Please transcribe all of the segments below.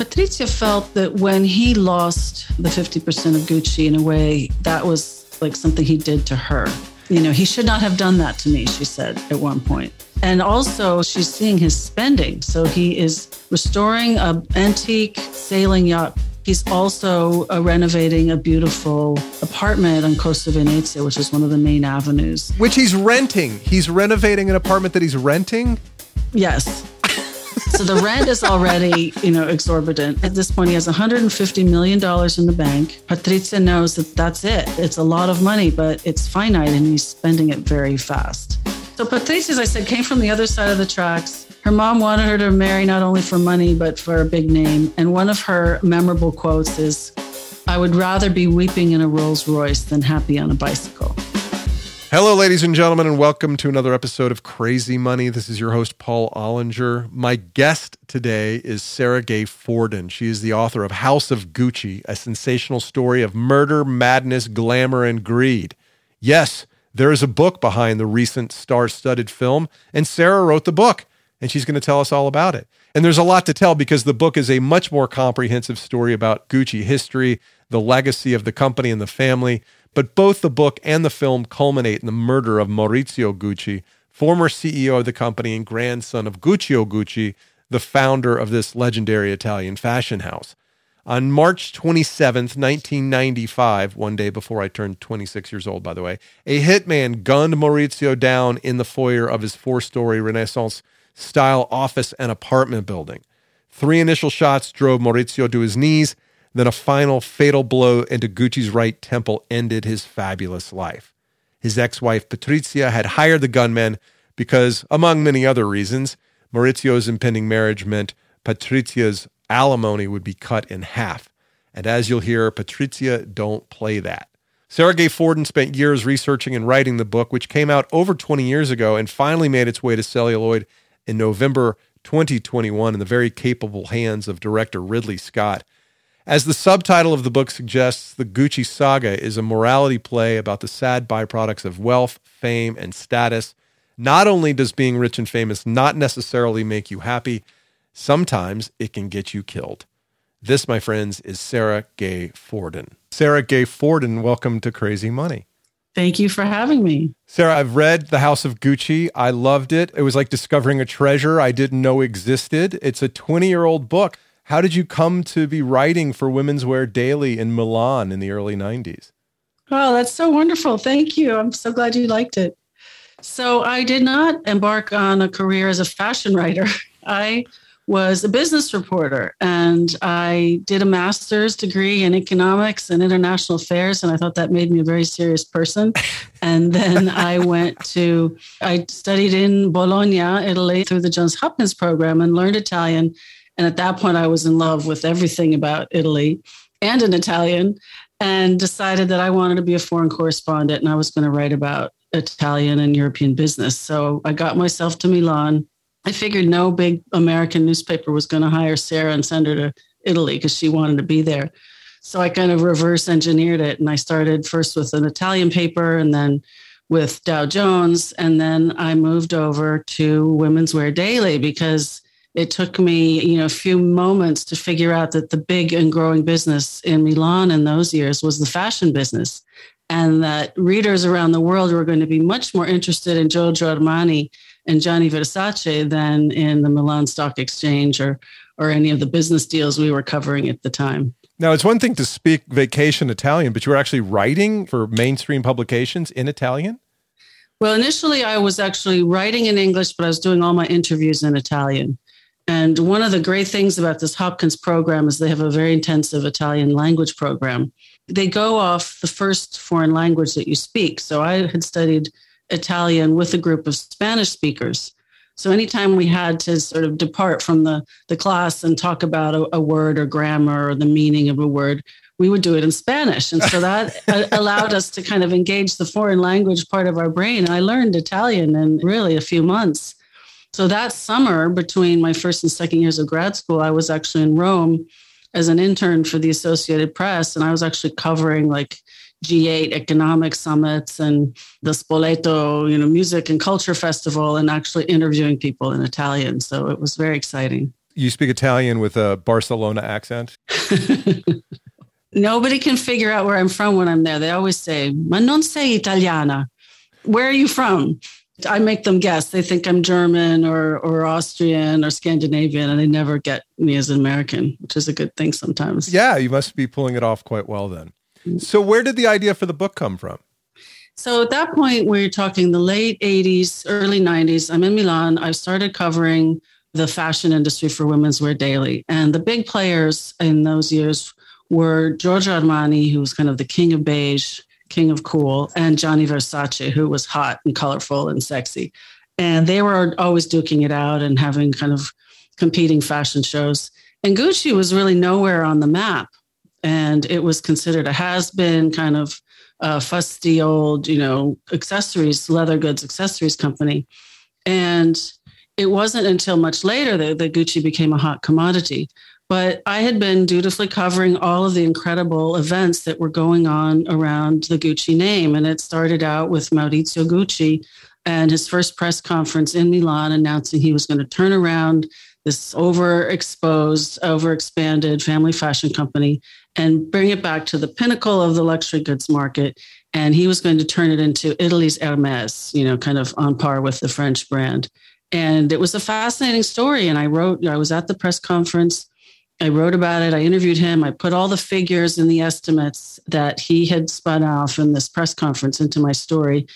Patrizia felt that when he lost the 50% of Gucci in a way, that was like something he did to her. You know, he should not have done that to me, she said at one point. And also, she's seeing his spending. So he is restoring an antique sailing yacht. He's also uh, renovating a beautiful apartment on Corso Venezia, which is one of the main avenues. Which he's renting. He's renovating an apartment that he's renting? Yes. So the rent is already, you know, exorbitant. At this point, he has 150 million dollars in the bank. Patrizia knows that that's it. It's a lot of money, but it's finite, and he's spending it very fast. So Patrizia, as I said, came from the other side of the tracks. Her mom wanted her to marry not only for money, but for a big name. And one of her memorable quotes is, I would rather be weeping in a Rolls Royce than happy on a bicycle. Hello, ladies and gentlemen, and welcome to another episode of Crazy Money. This is your host, Paul Ollinger. My guest today is Sara Gay Forden. She is the author of House of Gucci, a sensational story of murder, madness, glamour, and greed. Yes, there is a book behind the recent star studded film, and Sara wrote the book, and she's going to tell us all about it. And there's a lot to tell because the book is a much more comprehensive story about Gucci history, the legacy of the company and the family. But both the book and the film culminate in the murder of Maurizio Gucci, former CEO of the company and grandson of Guccio Gucci, the founder of this legendary Italian fashion house. On March 27th, 1995, one day before I turned 26 years old, by the way, a hitman gunned Maurizio down in the foyer of his four story Renaissance style office and apartment building. Three initial shots drove Maurizio to his knees, then a final fatal blow into Gucci's right temple ended his fabulous life. His ex wife Patrizia had hired the gunmen because, among many other reasons, Maurizio's impending marriage meant Patrizia's alimony would be cut in half. And as you'll hear, Patrizia don't play that. Gay Forden spent years researching and writing the book, which came out over 20 years ago and finally made its way to celluloid in November 2021 in the very capable hands of director Ridley Scott. As the subtitle of the book suggests, the Gucci saga is a morality play about the sad byproducts of wealth, fame, and status. Not only does being rich and famous not necessarily make you happy, sometimes it can get you killed. This, my friends, is Sara Gay Forden. Sara Gay Forden, welcome to Crazy Money. Thank you for having me. Sara, I've read The House of Gucci. I loved it. It was like discovering a treasure I didn't know existed. It's a 20 year old book. How did you come to be writing for Women's Wear Daily in Milan in the early 90s? Oh, that's so wonderful. Thank you. I'm so glad you liked it. So, I did not embark on a career as a fashion writer. I was a business reporter and I did a master's degree in economics and international affairs. And I thought that made me a very serious person. And then I went to, I studied in Bologna, Italy through the Johns Hopkins program and learned Italian. And at that point, I was in love with everything about Italy and in Italian and decided that I wanted to be a foreign correspondent and I was going to write about Italian and European business. So I got myself to Milan I figured no big American newspaper was going to hire Sara and send her to Italy because she wanted to be there. So I kind of reverse engineered it. And I started first with an Italian paper and then with Dow Jones. And then I moved over to Women's Wear Daily because it took me, you know, a few moments to figure out that the big and growing business in Milan in those years was the fashion business. And that readers around the world were going to be much more interested in Giorgio Armani and Gianni Versace than in the Milan Stock Exchange or or any of the business deals we were covering at the time. Now, it's one thing to speak vacation Italian, but you were actually writing for mainstream publications in Italian? Well, initially I was actually writing in English, but I was doing all my interviews in Italian. And one of the great things about this Hopkins program is they have a very intensive Italian language program. They go off the first foreign language that you speak. So I had studied Italian with a group of Spanish speakers. So anytime we had to sort of depart from the, the class and talk about a, a word or grammar or the meaning of a word, we would do it in Spanish. And so that allowed us to kind of engage the foreign language part of our brain. I learned Italian in really a few months. So that summer, between my first and second years of grad school, I was actually in Rome as an intern for the Associated Press. And I was actually covering like G8 economic summits and the Spoleto, you know, music and culture festival and actually interviewing people in Italian. So it was very exciting. You speak Italian with a Barcelona accent? Nobody can figure out where I'm from when I'm there. They always say, Ma non sei italiana. Where are you from? I make them guess. They think I'm German or, or Austrian or Scandinavian, and they never get me as an American, which is a good thing sometimes. Yeah, you must be pulling it off quite well then. So, where did the idea for the book come from? So, at that point, we're talking the late 80s, early 90s. I'm in Milan. I started covering the fashion industry for Women's Wear Daily. And the big players in those years were Giorgio Armani, who was kind of the king of beige, king of cool, and Gianni Versace, who was hot and colorful and sexy. And they were always duking it out and having kind of competing fashion shows. And Gucci was really nowhere on the map. And it was considered a has been kind of uh, fusty old, you know, accessories, leather goods accessories company. And it wasn't until much later that, that Gucci became a hot commodity. But I had been dutifully covering all of the incredible events that were going on around the Gucci name. And it started out with Maurizio Gucci and his first press conference in Milan announcing he was going to turn around this overexposed, overexpanded family fashion company and bring it back to the pinnacle of the luxury goods market. And he was going to turn it into Italy's Hermes, you know, kind of on par with the French brand. And it was a fascinating story. And I wrote, I was at the press conference I wrote about it. I interviewed him. I put all the figures and the estimates that he had spun off in this press conference into my story.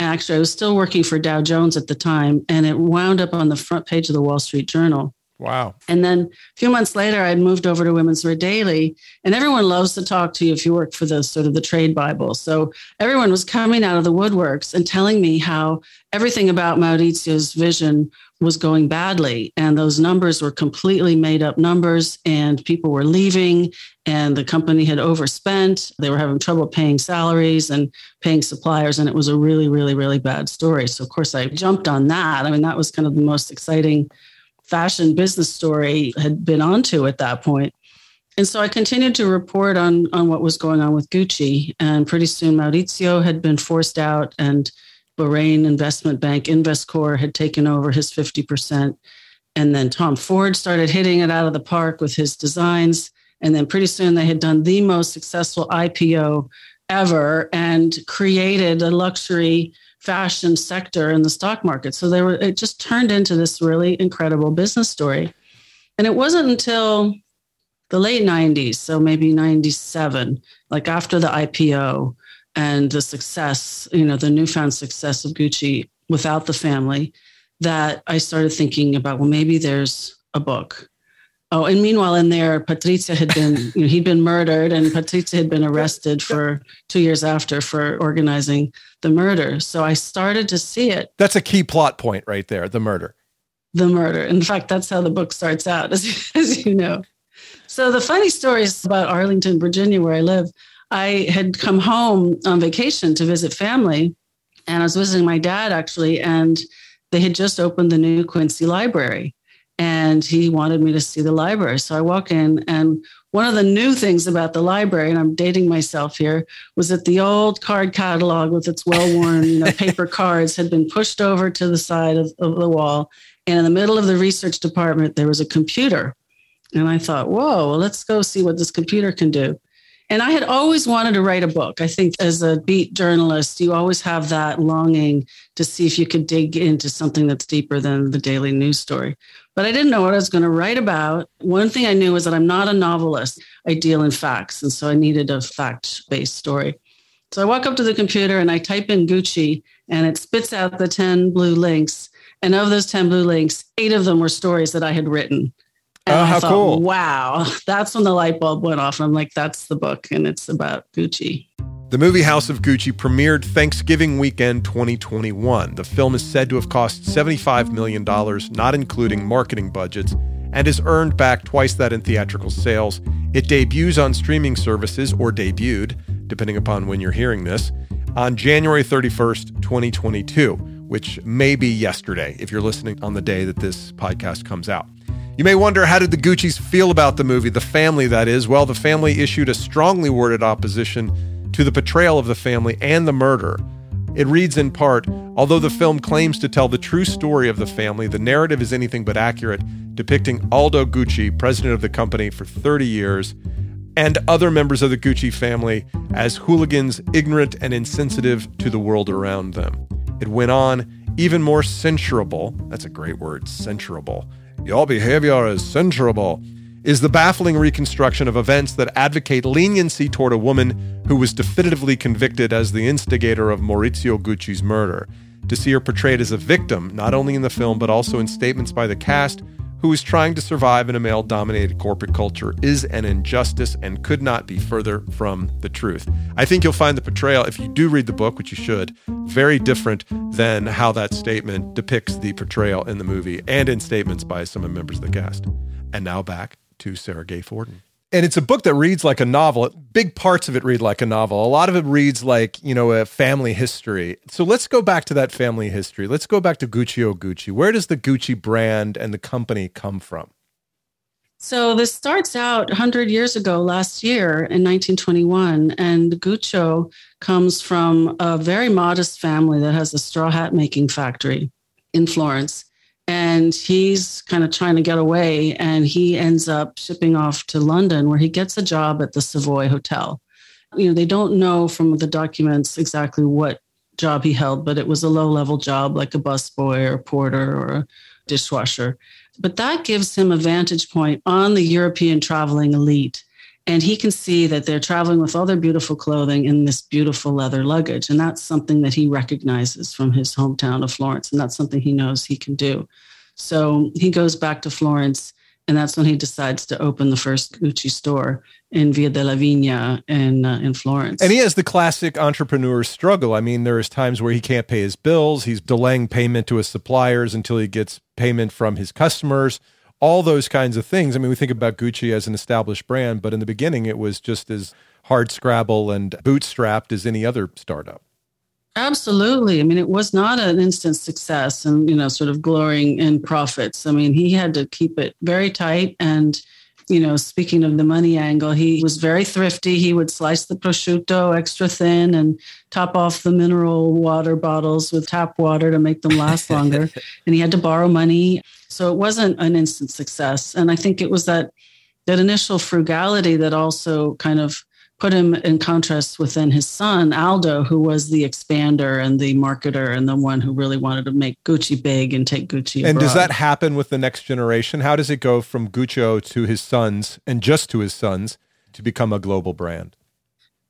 Actually, I was still working for Dow Jones at the time, and it wound up on the front page of the Wall Street Journal. Wow. And then a few months later, I'd moved over to Women's Wear Daily, and everyone loves to talk to you if you work for the sort of the trade Bible. So everyone was coming out of the woodworks and telling me how everything about Maurizio's vision was going badly. And those numbers were completely made up numbers, and people were leaving, and the company had overspent. They were having trouble paying salaries and paying suppliers, and it was a really, really, really bad story. So, of course, I jumped on that. I mean, that was kind of the most exciting fashion business story had been onto at that point. And so I continued to report on, on what was going on with Gucci. And pretty soon Maurizio had been forced out and Bahrain investment bank Investcorp had taken over his 50%. And then Tom Ford started hitting it out of the park with his designs. And then pretty soon they had done the most successful IPO ever and created a luxury fashion sector in the stock market. So they were it just turned into this really incredible business story. And it wasn't until the late 90s, so maybe 97, like after the IPO, and the success, you know, the newfound success of Gucci without the family, that I started thinking about, well, maybe there's a book. Oh, and meanwhile, in there, Patrizia had been, you know, he'd been murdered, and Patrizia had been arrested for two years after for organizing the murder. So I started to see it. That's a key plot point right there the murder. The murder. In fact, that's how the book starts out, as, as you know. So the funny story is about Arlington, Virginia, where I live. I had come home on vacation to visit family, and I was visiting my dad actually, and they had just opened the new Quincy Library, and he wanted me to see the library. So I walk in, and one of the new things about the library, and I'm dating myself here, was that the old card catalog with its well-worn, you know, paper cards had been pushed over to the side of, of the wall, and in the middle of the research department there was a computer, and I thought, whoa, well, let's go see what this computer can do. And I had always wanted to write a book. I think as a beat journalist, you always have that longing to see if you could dig into something that's deeper than the daily news story. But I didn't know what I was going to write about. One thing I knew was that I'm not a novelist. I deal in facts. And so I needed a fact based story. So I walk up to the computer and I type in Gucci and it spits out the 10 blue links. And of those 10 blue links, eight of them were stories that I had written. Oh, and oh, how thought, cool. Wow. That's when the light bulb went off. I'm like, that's the book. And it's about Gucci. The movie House of Gucci premiered Thanksgiving weekend 2021. The film is said to have cost $75 million, not including marketing budgets, and has earned back twice that in theatrical sales. It debuts on streaming services, or debuted, depending upon when you're hearing this, on January 31st, 2022, which may be yesterday if you're listening on the day that this podcast comes out. You may wonder how did the Gucci's feel about the movie, the family that is? Well, the family issued a strongly worded opposition to the portrayal of the family and the murder. It reads in part Although the film claims to tell the true story of the family, the narrative is anything but accurate. depicting Aldo Gucci, president of the company for 30 years, and other members of the Gucci family as hooligans, ignorant and insensitive to the world around them. It went on, even more censurable. That's a great word, censurable. Your behavior is censurable. Is the baffling reconstruction of events that advocate leniency toward a woman who was definitively convicted as the instigator of Maurizio Gucci's murder. To see her portrayed as a victim, not only in the film but also in statements by the cast, who is trying to survive in a male dominated corporate culture is an injustice and could not be further from the truth. I think you'll find the portrayal, if you do read the book, which you should, very different than how that statement depicts the portrayal in the movie and in statements by some of the members of the cast. And now back to Sara Gay Forden and it's a book that reads like a novel. Big parts of it read like a novel. A lot of it reads like, you know, a family history. So let's go back to that family history. Let's go back to Guccio Gucci. Where does the Gucci brand and the company come from? So this starts out 100 years ago last year in 1921 and Guccio comes from a very modest family that has a straw hat making factory in Florence and he's kind of trying to get away and he ends up shipping off to london where he gets a job at the savoy hotel. You know they don't know from the documents exactly what job he held but it was a low level job like a busboy or a porter or a dishwasher. But that gives him a vantage point on the european traveling elite and he can see that they're traveling with all their beautiful clothing in this beautiful leather luggage. And that's something that he recognizes from his hometown of florence. And that's something he knows he can do. So he goes back to florence and that's when he decides to open the first gucci store in via della vigna in, uh, in florence. And he has the classic entrepreneur struggle. I mean there's times where he can't pay his bills. He's delaying payment to his suppliers until he gets payment from his customers all those kinds of things. I mean, we think about Gucci as an established brand, but in the beginning, it was just as hard scrabble and bootstrapped as any other startup. Absolutely. I mean, it was not an instant success and, you know, sort of glorying in profits. I mean, he had to keep it very tight. And, you know, speaking of the money angle, he was very thrifty. He would slice the prosciutto extra thin and top off the mineral water bottles with tap water to make them last longer. and he had to borrow money. So it wasn't an instant success. And I think it was that that initial frugality that also kind of put him in contrast within his son Aldo, who was the expander and the marketer and the one who really wanted to make Gucci big and take Gucci. And abroad. does that happen with the next generation? How does it go from Guccio to his sons and just to his sons to become a global brand?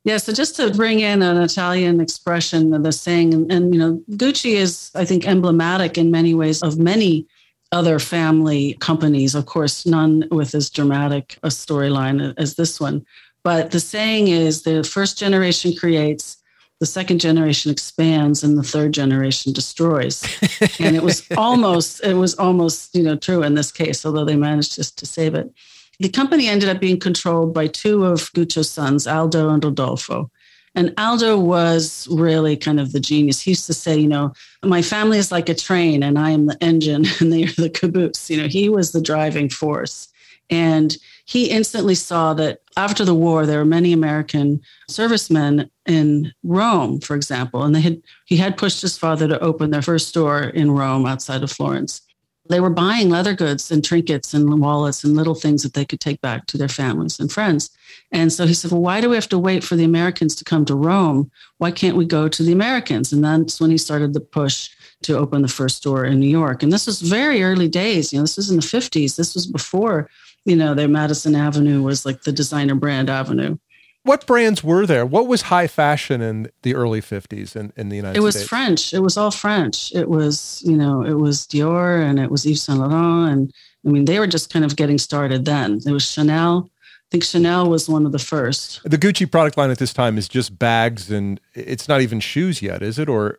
Yeah, so just to bring in an Italian expression, of the saying, and, and you know, Gucci is, I think, emblematic in many ways of many other family companies, of course, none with as dramatic a storyline as this one. But the saying is the first generation creates, the second generation expands, and the third generation destroys. and it was almost, it was almost, you know, true in this case, although they managed just to save it. The company ended up being controlled by two of Guccio's sons, Aldo and Rodolfo. And Aldo was really kind of the genius. He used to say, you know, my family is like a train and I am the engine and they are the caboose. You know, he was the driving force. And he instantly saw that after the war, there were many American servicemen in Rome, for example, and they had he had pushed his father to open their first store in Rome outside of Florence they were buying leather goods and trinkets and wallets and little things that they could take back to their families and friends. And so he said, Well, why do we have to wait for the Americans to come to Rome? Why can't we go to the Americans? And that's when he started the push to open the first store in New York. And this was very early days. You know, this was in the 50s. This was before, you know, their Madison Avenue was like the designer brand avenue. What brands were there? What was high fashion in the early 50s in, in the United States? It was States? French. It was all French. It was, you know, it was Dior and it was Yves Saint Laurent. And I mean, they were just kind of getting started then. It was Chanel. I think Chanel was one of the first. The Gucci product line at this time is just bags and it's not even shoes yet, is it? Or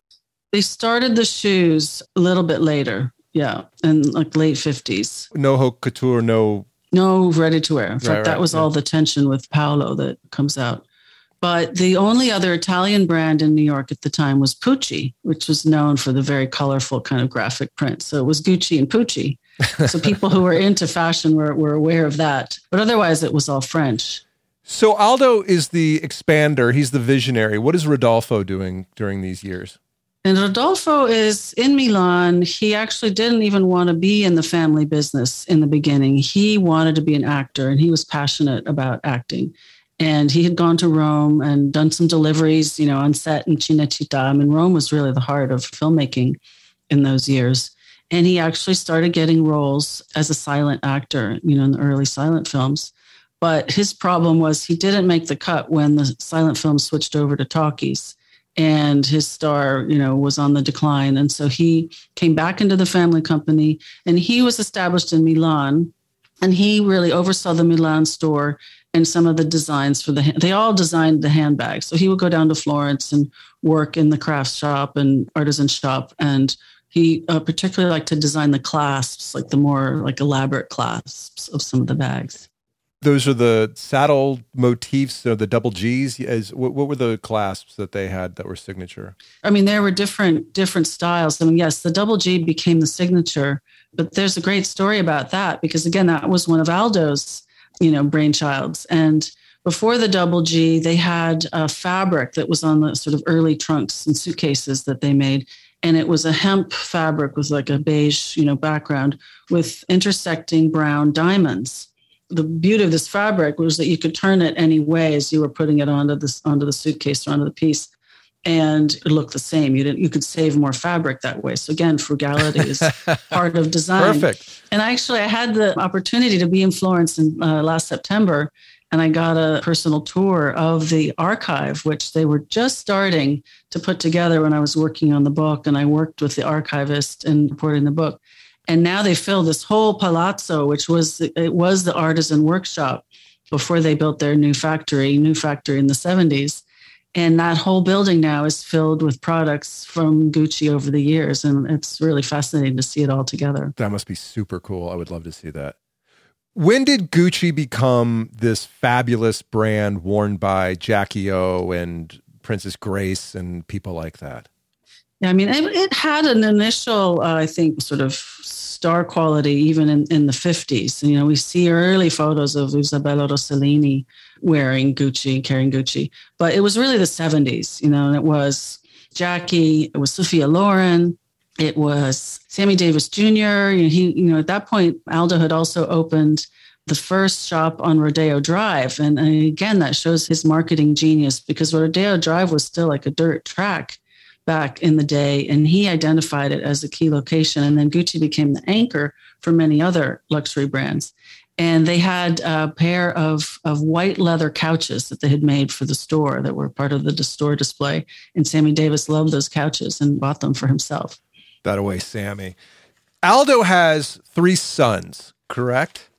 they started the shoes a little bit later. Yeah. In like late 50s. No haute couture, no no ready to wear. In fact, right, that was yeah. all the tension with Paolo that comes out. But the only other Italian brand in New York at the time was Pucci, which was known for the very colorful kind of graphic print. So it was Gucci and Pucci. so people who were into fashion were, were aware of that. But otherwise, it was all French. So Aldo is the expander. He's the visionary. What is Rodolfo doing during these years? And Rodolfo is in Milan. He actually didn't even want to be in the family business in the beginning. He wanted to be an actor and he was passionate about acting. And he had gone to Rome and done some deliveries, you know, on set in Cinecittà. I mean, Rome was really the heart of filmmaking in those years. And he actually started getting roles as a silent actor, you know, in the early silent films. But his problem was he didn't make the cut when the silent film switched over to talkies and his star, you know, was on the decline. And so he came back into the family company and he was established in Milan and he really oversaw the Milan store and some of the designs for the they all designed the handbags. So he would go down to Florence and work in the craft shop and artisan shop and he uh, particularly liked to design the clasps, like the more like elaborate clasps of some of the bags those are the saddle motifs or the double G's. As what, what, were the clasps that they had that were signature? I mean, there were different different styles. I mean, yes, the double G became the signature, but there's a great story about that because again, that was one of Aldo's, you know, brainchilds. And before the double G, they had a fabric that was on the sort of early trunks and suitcases that they made. And it was a hemp fabric with like a beige, you know, background with intersecting brown diamonds the beauty of this fabric was that you could turn it any way as you were putting it onto this onto the suitcase or onto the piece and it looked the same. You didn't you could save more fabric that way. So again, frugality is part of design. Perfect. And actually I had the opportunity to be in Florence in uh, last September and I got a personal tour of the archive, which they were just starting to put together when I was working on the book. And I worked with the archivist in reporting the book and now they fill this whole palazzo which was it was the artisan workshop before they built their new factory new factory in the 70s and that whole building now is filled with products from gucci over the years. And it's really fascinating to see it all together. That must be super cool. I would love to see that. When did Gucci become this fabulous brand worn by Jackie O and Princess Grace and people like that? Yeah, I mean, it, it had an initial, uh, I think, sort of star quality even in, in the 50s. You know, we see early photos of Isabella Rossellini wearing Gucci, carrying Gucci, but it was really the 70s, you know, and it was Jackie, it was Sophia Loren, it was Sammy Davis Jr. You know, he, you know, at that point, Aldo had also opened the first shop on Rodeo Drive. And, and again, that shows his marketing genius because Rodeo Drive was still like a dirt track back in the day, and he identified it as a key location. And then Gucci became the anchor for many other luxury brands. And they had a pair of, of white leather couches that they had made for the store that were part of the store display. And Sammy Davis loved those couches and bought them for himself. That away, Sammy. Aldo has three sons, correct?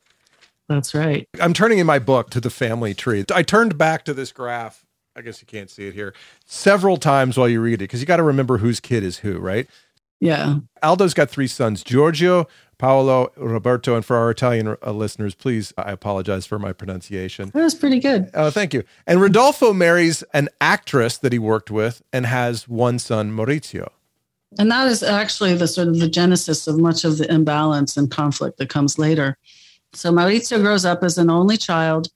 That's right. I'm turning in my book to the family tree. I turned back to this graph I guess you can't see it here, several times while you read it because you got to remember whose kid is who, right? Yeah. Aldo's got three sons Giorgio, Paolo, Roberto. And for our Italian uh, listeners, please, I apologize for my pronunciation. That was pretty good. Oh, thank you. And Rodolfo marries an actress that he worked with and has one son, Maurizio. And that is actually the sort of the genesis of much of the imbalance and conflict that comes later. So Maurizio grows up as an only child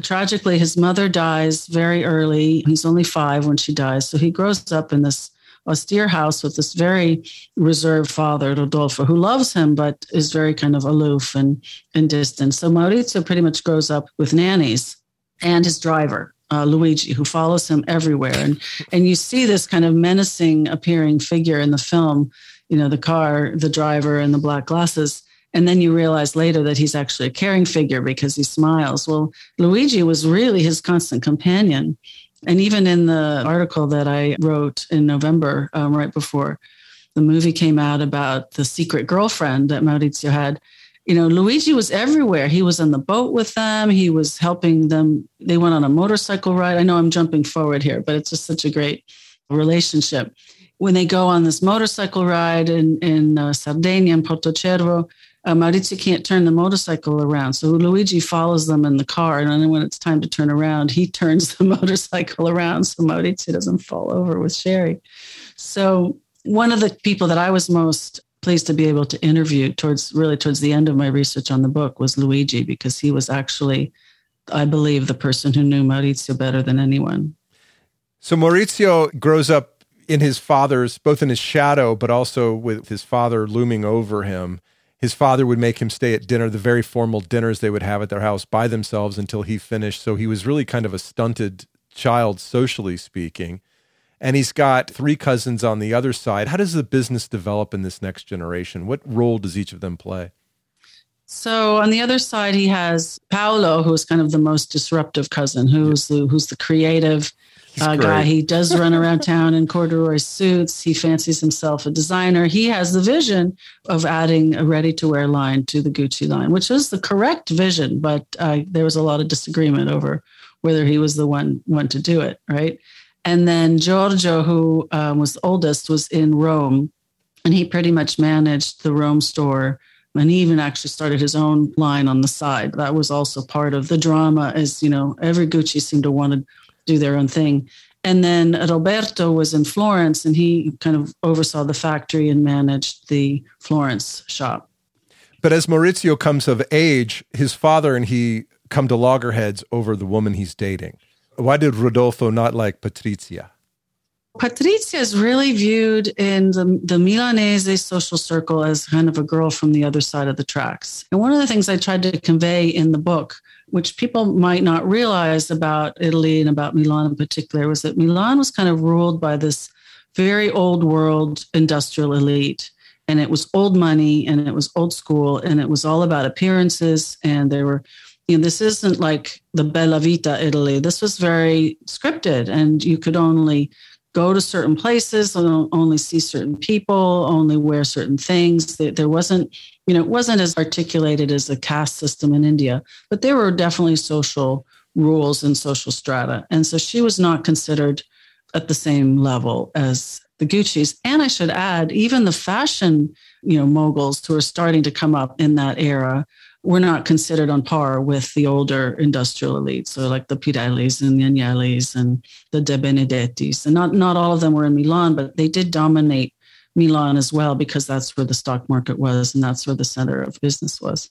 Tragically, his mother dies very early. He's only five when she dies. So he grows up in this austere house with this very reserved father, Rodolfo, who loves him but is very kind of aloof and, and distant. So Maurizio pretty much grows up with nannies and his driver, uh, Luigi, who follows him everywhere. And, and you see this kind of menacing appearing figure in the film, you know, the car, the driver, and the black glasses. And then you realize later that he's actually a caring figure because he smiles. Well, Luigi was really his constant companion. And even in the article that I wrote in November, um, right before the movie came out about the secret girlfriend that Maurizio had, you know, Luigi was everywhere. He was on the boat with them. He was helping them. They went on a motorcycle ride. I know I'm jumping forward here, but it's just such a great relationship. When they go on this motorcycle ride in, in uh, Sardinia and Portocervo, uh, Maurizio can't turn the motorcycle around. So Luigi follows them in the car. And then when it's time to turn around, he turns the motorcycle around so Maurizio doesn't fall over with Sherry. So one of the people that I was most pleased to be able to interview towards really towards the end of my research on the book was Luigi because he was actually, I believe, the person who knew Maurizio better than anyone. So Maurizio grows up in his father's, both in his shadow, but also with his father looming over him, his father would make him stay at dinner, the very formal dinners they would have at their house by themselves until he finished. So he was really kind of a stunted child, socially speaking. And he's got three cousins on the other side. How does the business develop in this next generation? What role does each of them play? So on the other side, he has Paolo, who's kind of the most disruptive cousin, who's the who's the creative uh, guy. He does run around town in corduroy suits. He fancies himself a designer. He has the vision of adding a ready-to-wear line to the Gucci line, which is the correct vision, but uh, there was a lot of disagreement over whether he was the one one to do it, right? And then Giorgio, who um, was the oldest, was in Rome, and he pretty much managed the Rome store and he even actually started his own line on the side. That was also part of the drama, as you know, every Gucci seemed to want to do their own thing. And then Roberto was in Florence and he kind of oversaw the factory and managed the Florence shop. But as Maurizio comes of age, his father and he come to loggerheads over the woman he's dating. Why did Rodolfo not like Patrizia? Patrizia is really viewed in the, the Milanese social circle as kind of a girl from the other side of the tracks. And one of the things I tried to convey in the book, which people might not realize about Italy and about Milan in particular, was that Milan was kind of ruled by this very old world industrial elite. And it was old money and it was old school and it was all about appearances. And they were you know, this isn't like the Bella Vita Italy. This was very scripted, and you could only go to certain places, only see certain people, only wear certain things. There wasn't, you know, it wasn't as articulated as the caste system in India, but there were definitely social rules and social strata. And so she was not considered at the same level as the Gucci's. And I should add, even the fashion, you know, moguls who are starting to come up in that era were not considered on par with the older industrial elites. So like the Pirellis and the Agnellis and the De Benedettis. And not, not all of them were in Milan, but they did dominate Milan as well because that's where the stock market was and that's where the center of business was.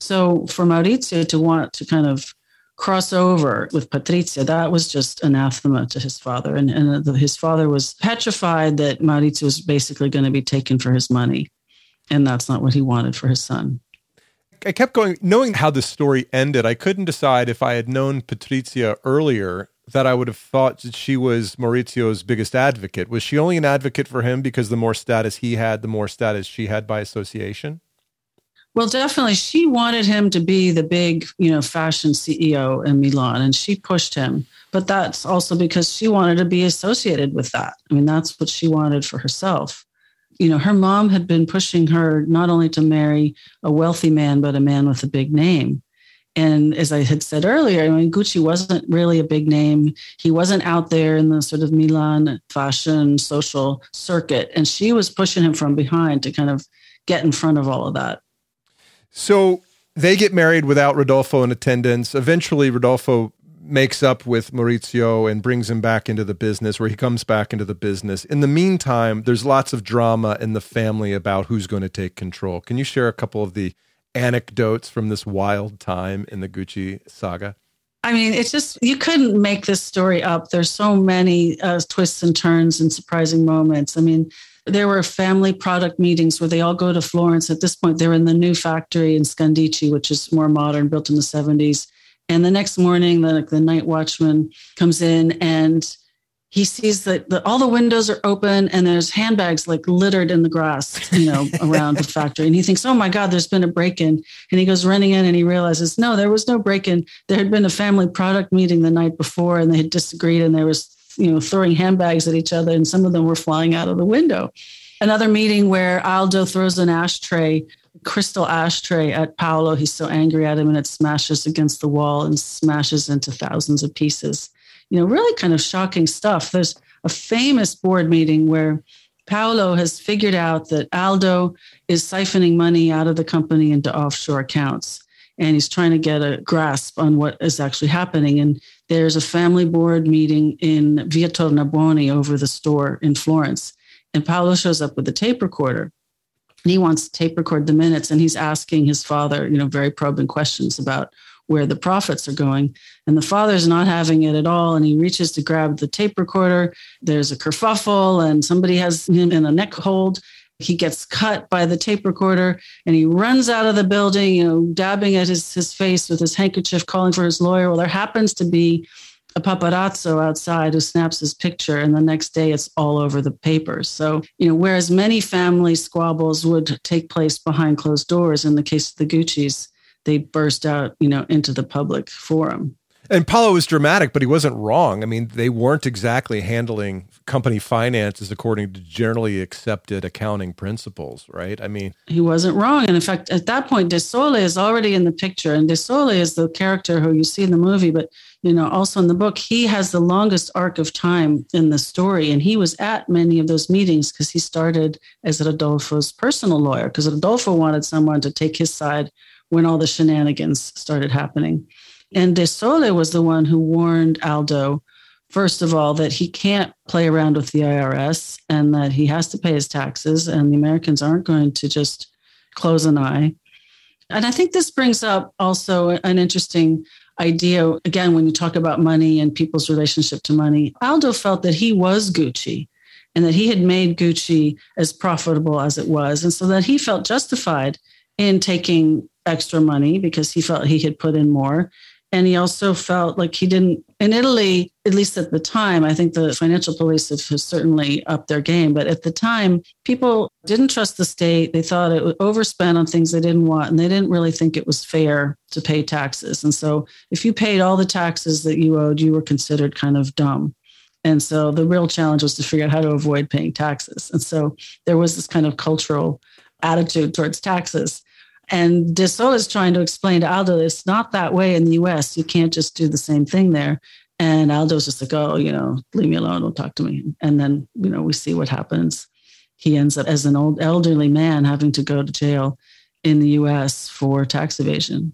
So for Maurizio to want to kind of cross over with Patrizia, that was just anathema to his father. And, and uh, his father was petrified that Maurizio was basically going to be taken for his money. And that's not what he wanted for his son. I kept going, knowing how the story ended. I couldn't decide if I had known Patrizia earlier that I would have thought that she was Maurizio's biggest advocate. Was she only an advocate for him because the more status he had, the more status she had by association? Well, definitely. She wanted him to be the big, you know, fashion CEO in Milan, and she pushed him. But that's also because she wanted to be associated with that. I mean, that's what she wanted for herself you know, her mom had been pushing her not only to marry a wealthy man, but a man with a big name. And as I had said earlier, I mean, Gucci wasn't really a big name. He wasn't out there in the sort of Milan fashion social circuit. And she was pushing him from behind to kind of get in front of all of that. So they get married without Rodolfo in attendance. Eventually, Rodolfo makes up with Maurizio and brings him back into the business, where he comes back into the business. In the meantime, there's lots of drama in the family about who's going to take control. Can you share a couple of the anecdotes from this wild time in the Gucci saga? I mean, it's just, you couldn't make this story up. There's so many uh, twists and turns and surprising moments. I mean, there were family product meetings where they all go to Florence. At this point, they're in the new factory in Scandicci, which is more modern, built in the 70s. And the next morning, the, the night watchman comes in and he sees that the, all the windows are open and there's handbags like littered in the grass, you know, around the factory. And he thinks, oh my God, there's been a break in. And he goes running in and he realizes, no, there was no break in. There had been a family product meeting the night before and they had disagreed and there was, you know, throwing handbags at each other and some of them were flying out of the window. Another meeting where Aldo throws an ashtray crystal ashtray at Paolo. He's so angry at him and it smashes against the wall and smashes into thousands of pieces. You know, really kind of shocking stuff. There's a famous board meeting where Paolo has figured out that Aldo is siphoning money out of the company into offshore accounts. And he's trying to get a grasp on what is actually happening. And there's a family board meeting in Via Tornabuoni over the store in Florence. And Paolo shows up with a tape recorder he wants to tape record the minutes and he's asking his father you know very probing questions about where the profits are going. And the father's not having it at all. And he reaches to grab the tape recorder. There's a kerfuffle, and somebody has him in a neck hold. He gets cut by the tape recorder and he runs out of the building, you know, dabbing at his, his face with his handkerchief, calling for his lawyer. Well, there happens to be a paparazzo outside who snaps his picture, and the next day it's all over the papers. So, you know, whereas many family squabbles would take place behind closed doors, in the case of the Gucci's, they burst out, you know, into the public forum. And Paolo was dramatic, but he wasn't wrong. I mean, they weren't exactly handling company finances according to generally accepted accounting principles, right? I mean, he wasn't wrong. And in fact, at that point, De Sole is already in the picture. And De Sole is the character who you see in the movie, but you know, also in the book, he has the longest arc of time in the story. And he was at many of those meetings because he started as Rodolfo's personal lawyer, because Rodolfo wanted someone to take his side when all the shenanigans started happening. And De Sole was the one who warned Aldo, first of all, that he can't play around with the IRS and that he has to pay his taxes, and the Americans aren't going to just close an eye. And I think this brings up also an interesting idea again when you talk about money and people's relationship to money. Aldo felt that he was Gucci and that he had made Gucci as profitable as it was. And so that he felt justified in taking extra money because he felt he had put in more. And he also felt like he didn't, in Italy, at least at the time, I think the financial police have certainly upped their game. But at the time, people didn't trust the state. They thought it would overspend on things they didn't want. And they didn't really think it was fair to pay taxes. And so if you paid all the taxes that you owed, you were considered kind of dumb. And so the real challenge was to figure out how to avoid paying taxes. And so there was this kind of cultural attitude towards taxes. And De Sole is trying to explain to Aldo it's not that way in the US. You can't just do the same thing there. And Aldo's just like, oh, you know, leave me alone, don't talk to me. And then, you know, we see what happens. He ends up as an old elderly man having to go to jail in the US for tax evasion.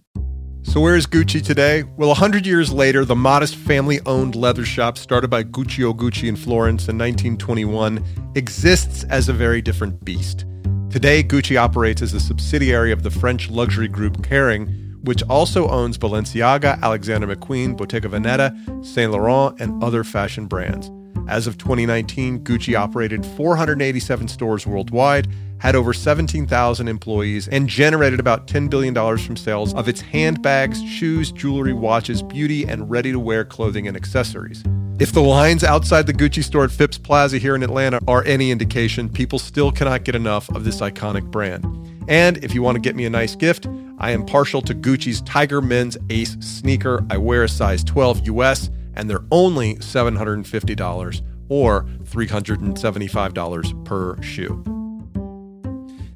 So, where is Gucci today? Well, 100 years later, the modest family owned leather shop started by Guccio Gucci in Florence in 1921 exists as a very different beast. Today, Gucci operates as a subsidiary of the French luxury group Kering, which also owns Balenciaga, Alexander McQueen, Bottega Veneta, Saint Laurent, and other fashion brands. As of 2019, Gucci operated 487 stores worldwide, had over 17,000 employees, and generated about $10 billion from sales of its handbags, shoes, jewelry, watches, beauty, and ready to wear clothing and accessories. If the lines outside the Gucci store at Phipps Plaza here in Atlanta are any indication, people still cannot get enough of this iconic brand. And if you want to get me a nice gift, I am partial to Gucci's Tiger Men's Ace sneaker. I wear a size 12 US, and they're only $750 or $375 per shoe.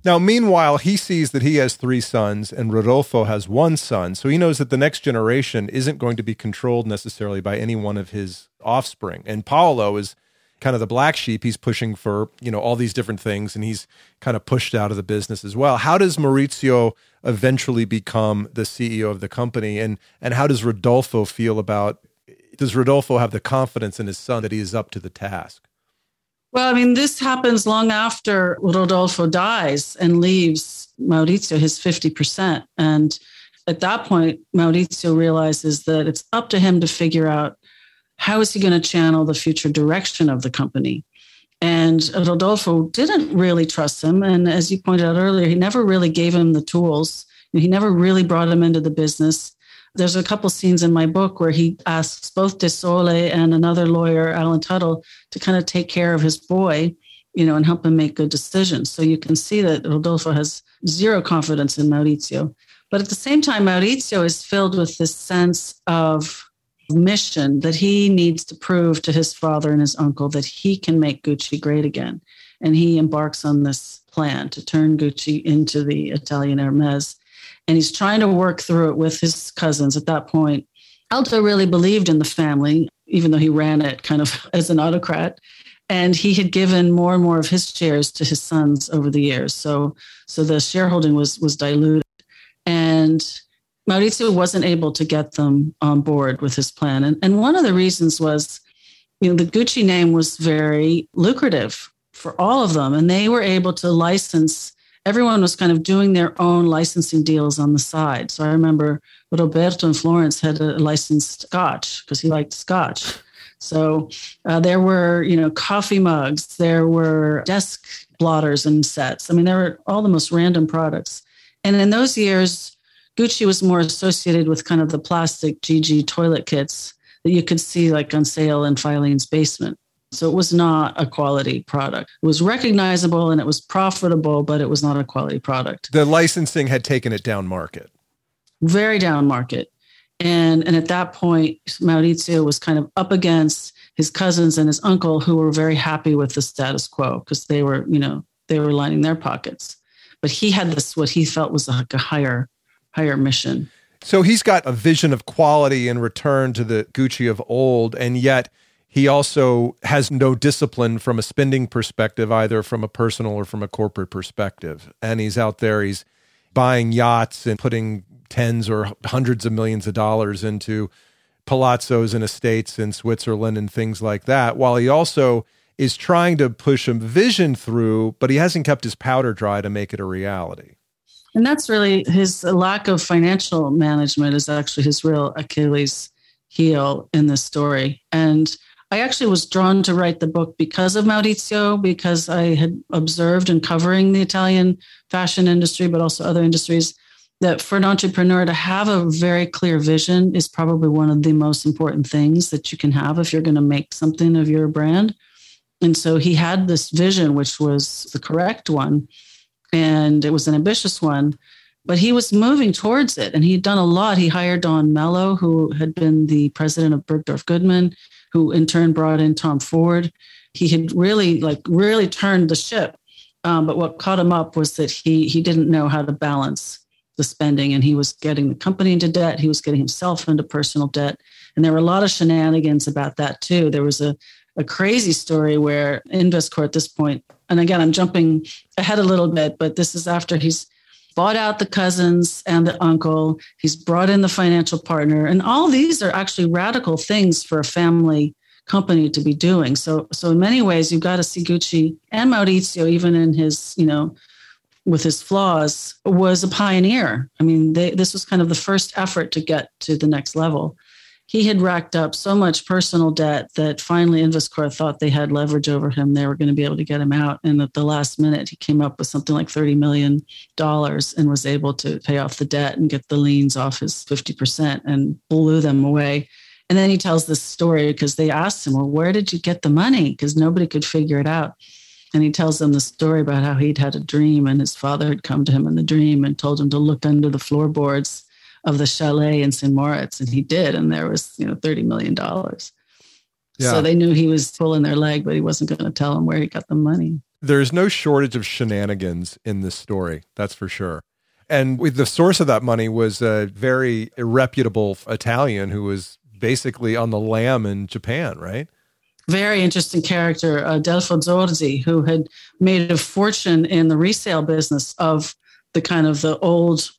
Now, meanwhile, he sees that he has three sons and Rodolfo has one son. So he knows that the next generation isn't going to be controlled necessarily by any one of his offspring. And Paolo is kind of the black sheep. He's pushing for, you know, all these different things and he's kind of pushed out of the business as well. How does Maurizio eventually become the CEO of the company? And and how does Rodolfo feel about does Rodolfo have the confidence in his son that he is up to the task? Well, I mean, this happens long after Rodolfo dies and leaves Maurizio his 50%. And at that point, Maurizio realizes that it's up to him to figure out how is he going to channel the future direction of the company. And Rodolfo didn't really trust him. And as you pointed out earlier, he never really gave him the tools. He never really brought him into the business. There's a couple scenes in my book where he asks both De Sole and another lawyer, Alan Tuttle, to kind of take care of his boy, you know, and help him make good decisions. So you can see that Rodolfo has zero confidence in Maurizio. But at the same time, Maurizio is filled with this sense of mission that he needs to prove to his father and his uncle that he can make Gucci great again. And he embarks on this plan to turn Gucci into the Italian Hermes and he's trying to work through it with his cousins at that point. Aldo really believed in the family, even though he ran it kind of as an autocrat. And he had given more and more of his shares to his sons over the years. So, so the shareholding was was diluted. And Maurizio wasn't able to get them on board with his plan. And, and one of the reasons was, you know, the Gucci name was very lucrative for all of them. And they were able to license everyone was kind of doing their own licensing deals on the side. So I remember Roberto and Florence had a licensed scotch because he liked scotch. So uh, there were, you know, coffee mugs, there were desk blotters and sets. I mean, there were all the most random products. And in those years, Gucci was more associated with kind of the plastic GG toilet kits that you could see like on sale in Filene's basement. So it was not a quality product. It was recognizable and it was profitable, but it was not a quality product. The licensing had taken it down market. Very down market. And, and at that point, Maurizio was kind of up against his cousins and his uncle who were very happy with the status quo because they were, you know, they were lining their pockets. But he had this, what he felt was like a higher, higher mission. So he's got a vision of quality in return to the Gucci of old. And yet he also has no discipline from a spending perspective, either from a personal or from a corporate perspective. And he's out there, he's buying yachts and putting tens or hundreds of millions of dollars into palazzos and estates in Switzerland and things like that, while he also is trying to push a vision through, but he hasn't kept his powder dry to make it a reality. And that's really his lack of financial management is actually his real Achilles heel in this story. And I actually was drawn to write the book because of Maurizio, because I had observed in covering the Italian fashion industry, but also other industries, that for an entrepreneur to have a very clear vision is probably one of the most important things that you can have if you're going to make something of your brand. And so he had this vision, which was the correct one, and it was an ambitious one, but he was moving towards it and he'd done a lot. He hired Dawn Mello, who had been the president of Bergdorf Goodman, who in turn brought in Tom Ford. He had really, like, really turned the ship. Um, but what caught him up was that he he didn't know how to balance the spending and he was getting the company into debt he was getting himself into personal debt and there were a lot of shenanigans about that too there was a, a crazy story where investcorp at this point and again i'm jumping ahead a little bit but this is after he's bought out the cousins and the uncle he's brought in the financial partner and all these are actually radical things for a family company to be doing so so in many ways you've got to see gucci and maurizio even in his you know with his flaws, was a pioneer. I mean, they, this was kind of the first effort to get to the next level. He had racked up so much personal debt that finally Investcorp thought they had leverage over him. They were going to be able to get him out. And at the last minute, he came up with something like $30 million and was able to pay off the debt and get the liens off his 50% and blew them away. And then he tells this story because they asked him, Well, where did you get the money? Because nobody could figure it out. And he tells them the story about how he'd had a dream and his father had come to him in the dream and told him to look under the floorboards of the chalet in St. Moritz. And he did. And there was, you know, $30 million. Yeah. So they knew he was pulling their leg, but he wasn't going to tell them where he got the money. There's no shortage of shenanigans in this story. That's for sure. And the source of that money was a very reputable Italian who was basically on the lam in Japan, right? very interesting character, uh, Delfo Zorzi, who had made a fortune in the resale business of the kind of the old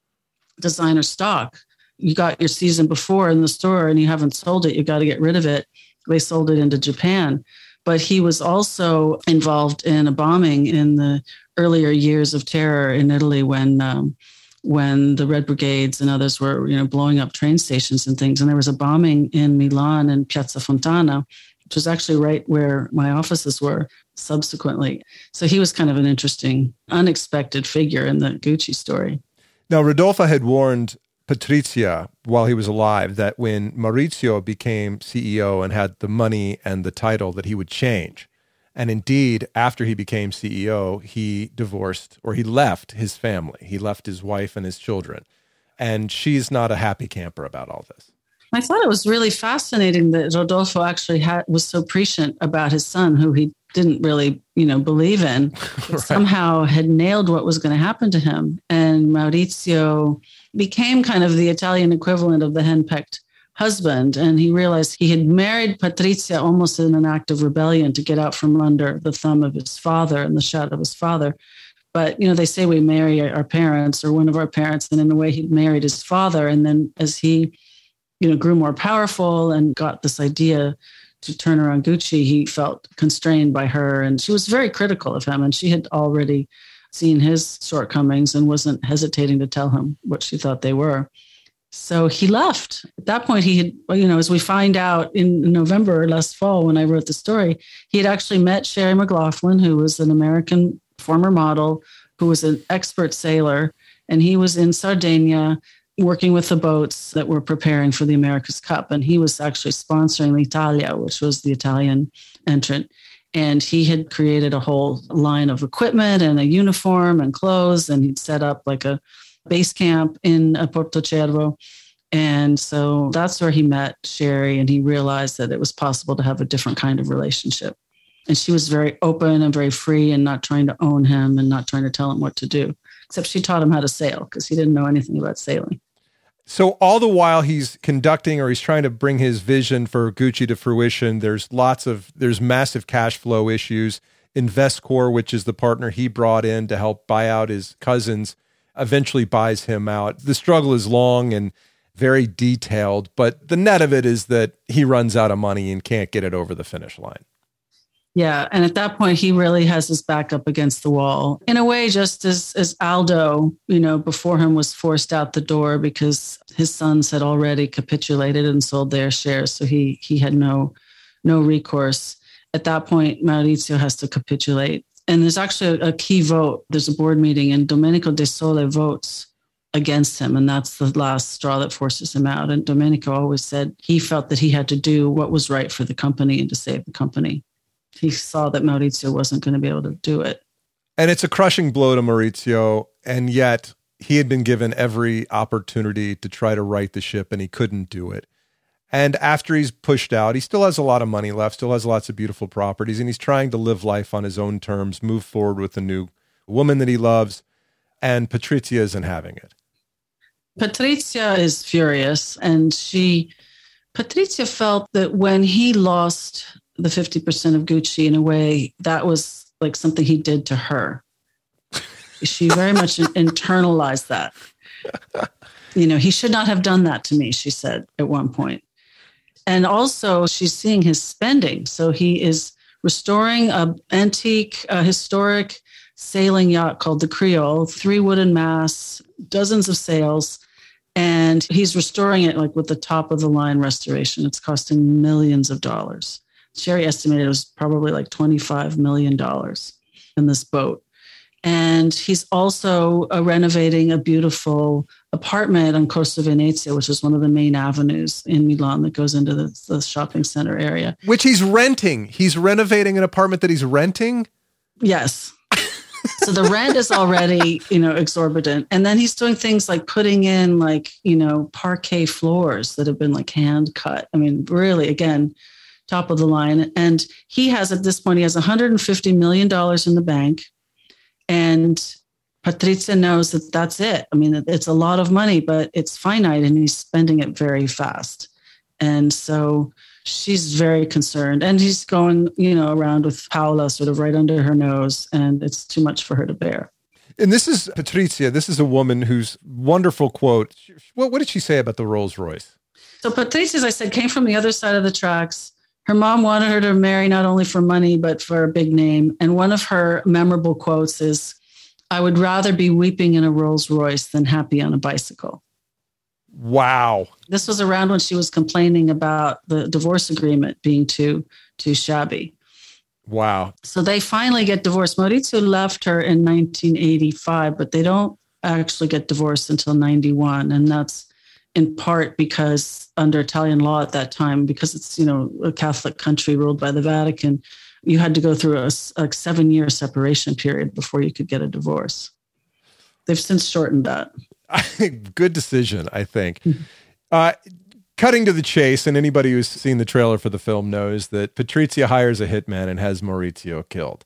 designer stock. You got your season before in the store and you haven't sold it, you got to get rid of it. They sold it into Japan. But he was also involved in a bombing in the earlier years of terror in Italy when um, when the Red Brigades and others were, you know, blowing up train stations and things. And there was a bombing in Milan and Piazza Fontana, which was actually right where my offices were subsequently. So he was kind of an interesting, unexpected figure in the Gucci story. Now, Rodolfo had warned Patrizia while he was alive that when Maurizio became CEO and had the money and the title that he would change. And indeed, after he became CEO, he divorced or he left his family. He left his wife and his children. And she's not a happy camper about all this. I thought it was really fascinating that Rodolfo actually had, was so prescient about his son, who he didn't really, you know, believe in, right. somehow had nailed what was going to happen to him. And Maurizio became kind of the Italian equivalent of the henpecked husband. And he realized he had married Patrizia almost in an act of rebellion to get out from under the thumb of his father and the shadow of his father. But, you know, they say we marry our parents or one of our parents. And in a way, he married his father. And then as he you know, grew more powerful and got this idea to turn around Gucci, he felt constrained by her. And she was very critical of him. And she had already seen his shortcomings and wasn't hesitating to tell him what she thought they were. So he left. At that point, he had, you know, as we find out in November last fall when I wrote the story, he had actually met Sherry McLaughlin, who was an American former model, who was an expert sailor, and he was in Sardinia working with the boats that were preparing for the America's Cup. And he was actually sponsoring l'Italia, which was the Italian entrant. And he had created a whole line of equipment and a uniform and clothes. And he'd set up like a base camp in uh, Porto Cervo. And so that's where he met Sherry and he realized that it was possible to have a different kind of relationship. And she was very open and very free and not trying to own him and not trying to tell him what to do, except she taught him how to sail because he didn't know anything about sailing. So all the while he's conducting or he's trying to bring his vision for Gucci to fruition, there's lots of there's massive cash flow issues. Investcorp, which is the partner he brought in to help buy out his cousins, eventually buys him out. The struggle is long and very detailed, but the net of it is that he runs out of money and can't get it over the finish line. Yeah. And at that point, he really has his back up against the wall. In a way, just as, as Aldo, you know, before him was forced out the door because his sons had already capitulated and sold their shares. So he he had no no recourse. At that point, Maurizio has to capitulate. And there's actually a, key vote. There's a board meeting, and Domenico De Sole votes against him. And that's the last straw that forces him out. And Domenico always said he felt that he had to do what was right for the company and to save the company he saw that Maurizio wasn't going to be able to do it. And it's a crushing blow to Maurizio. And yet he had been given every opportunity to try to right the ship and he couldn't do it. And after he's pushed out, he still has a lot of money left, still has lots of beautiful properties, and he's trying to live life on his own terms, move forward with a new woman that he loves. And Patrizia isn't having it. Patrizia is furious. And she, Patrizia felt that when he lost the 50% of Gucci in a way that was like something he did to her. she very much internalized that. You know, he should not have done that to me, she said at one point. And also, she's seeing his spending. So he is restoring a antique, uh, historic sailing yacht called the Creole, three wooden masts, dozens of sails, and he's restoring it like with the top of the line restoration. It's costing millions of dollars. Sherry estimated it was probably like $25 million in this boat. And he's also uh, renovating a beautiful apartment on Corso Venezia, which is one of the main avenues in Milan that goes into the, the shopping center area. Which he's renting. He's renovating an apartment that he's renting? Yes. so the rent is already, you know, exorbitant. And then he's doing things like putting in like, you know, parquet floors that have been like hand cut. I mean, really, again, top of the line. And he has at this point, he has $150 million in the bank. And Patrizia knows that that's it. I mean, it's a lot of money, but it's finite and he's spending it very fast. And so she's very concerned. And he's going, you know, around with Paola sort of right under her nose. And it's too much for her to bear. And this is Patrizia. This is a woman whose wonderful quote. What, what did she say about the Rolls Royce? So Patrizia, as I said, came from the other side of the tracks her mom wanted her to marry not only for money, but for a big name. And one of her memorable quotes is I would rather be weeping in a Rolls Royce than happy on a bicycle. Wow. This was around when she was complaining about the divorce agreement being too too shabby. Wow. So they finally get divorced. Maurizio left her in 1985, but they don't actually get divorced until 91. And that's in part because under Italian law at that time, because it's you know a Catholic country ruled by the Vatican, you had to go through a, a seven year separation period before you could get a divorce. They've since shortened that. Good decision, I think. uh, cutting to the chase, and anybody who's seen the trailer for the film knows that Patrizia hires a hitman and has Maurizio killed.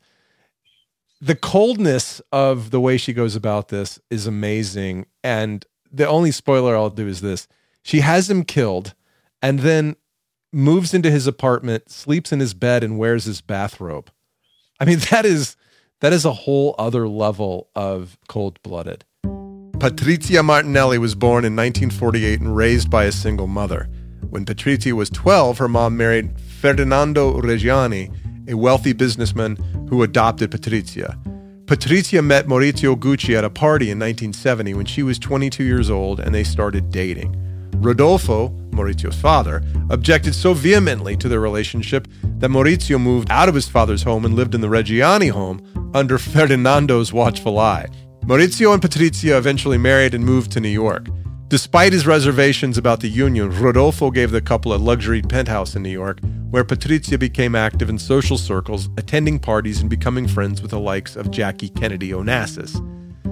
The coldness of the way she goes about this is amazing. And the only spoiler I'll do is this she has him killed and then moves into his apartment, sleeps in his bed, and wears his bathrobe. I mean, that is that is a whole other level of cold blooded. Patrizia Martinelli was born in 1948 and raised by a single mother. When Patrizia was 12, her mom married Ferdinando Reggiani, a wealthy businessman who adopted Patrizia. Patrizia met Maurizio Gucci at a party in 1970 when she was 22 years old and they started dating. Rodolfo, Maurizio's father, objected so vehemently to their relationship that Maurizio moved out of his father's home and lived in the Reggiani home under Ferdinando's watchful eye. Maurizio and Patrizia eventually married and moved to New York. Despite his reservations about the union, Rodolfo gave the couple a luxury penthouse in New York, where Patrizia became active in social circles, attending parties and becoming friends with the likes of Jackie Kennedy Onassis.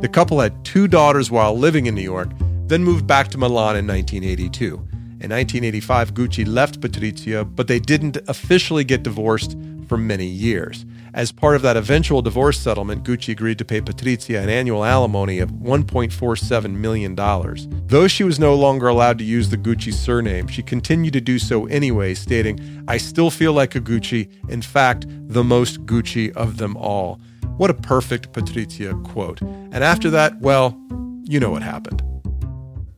The couple had two daughters while living in New York, then moved back to Milan in 1982. In 1985, Gucci left Patrizia, but they didn't officially get divorced for many years. As part of that eventual divorce settlement, Gucci agreed to pay Patrizia an annual alimony of $1.47 million. Though she was no longer allowed to use the Gucci surname, she continued to do so anyway, stating, I still feel like a Gucci, in fact, the most Gucci of them all. What a perfect Patrizia quote. And after that, well, you know what happened.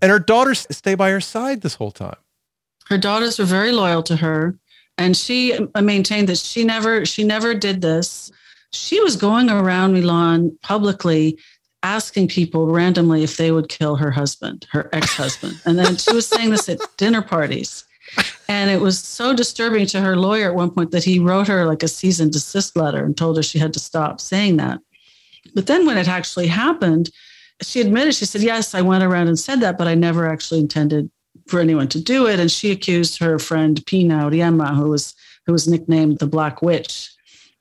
And her daughters stay by her side this whole time. Her daughters were very loyal to her. And she maintained that she never she never did this. She was going around milan publicly asking people randomly if they would kill her husband her ex-husband. And then she was saying this at dinner parties. And it was so disturbing to her lawyer at one point that he wrote her like a cease and desist letter and told her she had to stop saying that. But then when it actually happened she admitted she said yes i went around and said that but i never actually intended for anyone to do it. And she accused her friend Pina Auriemma, who was who was nicknamed the Black Witch,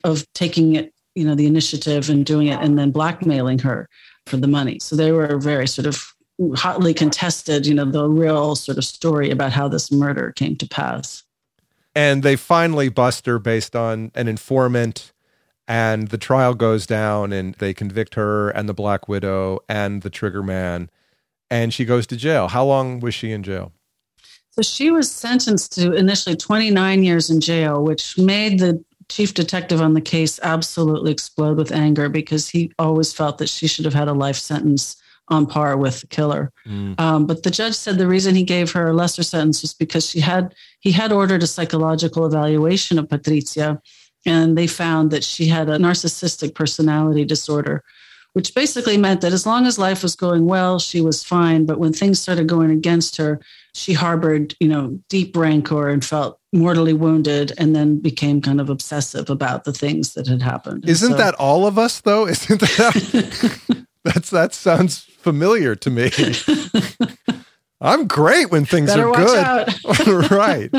of taking it, you know, the initiative and doing it and then blackmailing her for the money. So they were very sort of hotly contested, you know, the real sort of story about how this murder came to pass. And they finally bust her based on an informant and the trial goes down and they convict her and the black widow and the trigger man and she goes to jail. How long was she in jail? So she was sentenced to initially 29 years in jail, which made the chief detective on the case absolutely explode with anger because he always felt that she should have had a life sentence on par with the killer. Mm. Um, but the judge said the reason he gave her a lesser sentence was because she had he had ordered a psychological evaluation of Patrizia, and they found that she had a narcissistic personality disorder, which basically meant that as long as life was going well, she was fine. But when things started going against her, she harbored, you know, deep rancor and felt mortally wounded and then became kind of obsessive about the things that had happened. Isn't so, that all of us though? Isn't that that's that sounds familiar to me. I'm great when things Better are good. right.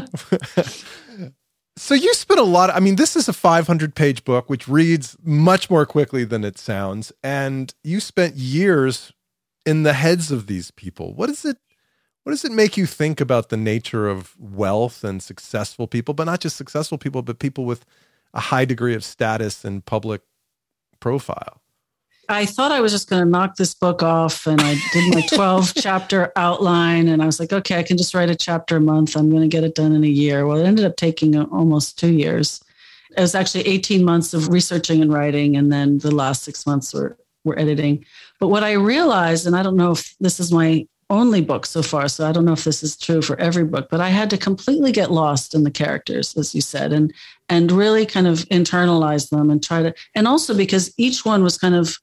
So you spent a lot. Of, I mean, this is a 500 page book, which reads much more quickly than it sounds, and you spent years in the heads of these people. What is it? What does it make you think about the nature of wealth and successful people, but not just successful people, but people with a high degree of status and public profile? I thought I was just going to knock this book off and I did my 12 chapter outline and I was like, okay, I can just write a chapter a month. I'm going to get it done in a year. Well, it ended up taking uh, almost two years. It was actually 18 months of researching and writing. And then the last six months were, were editing. But what I realized, and I don't know if this is my only book so far, so I don't know if this is true for every book, but I had to completely get lost in the characters, as you said, and and really kind of internalize them and try to, and also because each one was kind of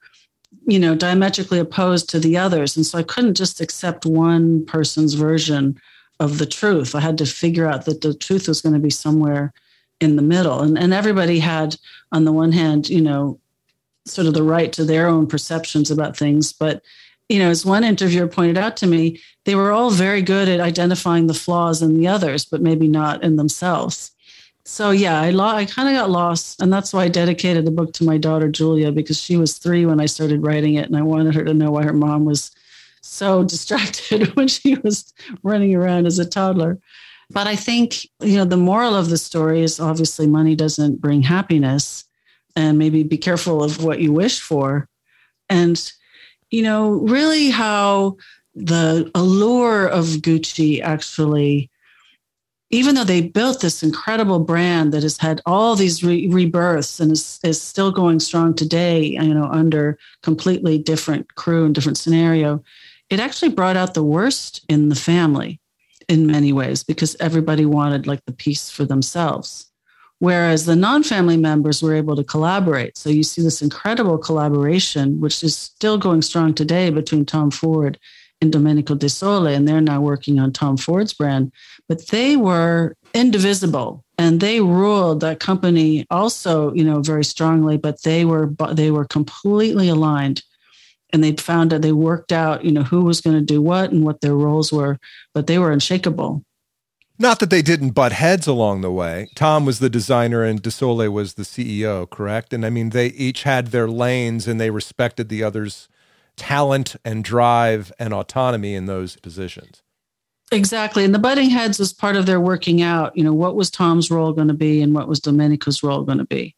you know, diametrically opposed to the others. And so I couldn't just accept one person's version of the truth. I had to figure out that the truth was going to be somewhere in the middle. And, and everybody had, on the one hand, you know, sort of the right to their own perceptions about things. But, you know, as one interviewer pointed out to me, they were all very good at identifying the flaws in the others, but maybe not in themselves so yeah, I lo- I kind of got lost, and that's why I dedicated the book to my daughter Julia because she was three when I started writing it, and I wanted her to know why her mom was so distracted when she was running around as a toddler. But I think you know the moral of the story is obviously money doesn't bring happiness, and maybe be careful of what you wish for, and you know really how the allure of Gucci actually even though they built this incredible brand that has had all these re- rebirths and is, is still going strong today, you know, under completely different crew and different scenario, it actually brought out the worst in the family in many ways because everybody wanted like the piece for themselves Whereas the non family members were able to collaborate. So you see this incredible collaboration, which is still going strong today between Tom Ford and Domenico De Sole, and they're now working on Tom Ford's brand. But they were indivisible and they ruled that company also, you know, very strongly, but they were they were completely aligned and they found that they worked out, you know, who was going to do what and what their roles were, but they were unshakable. Not that they didn't butt heads along the way. Tom was the designer and De Sole was the CEO, correct? And I mean, they each had their lanes and they respected the other's talent and drive and autonomy in those positions. Exactly. And the butting heads was part of their working out, you know, what was Tom's role going to be and what was Domenico's role going to be.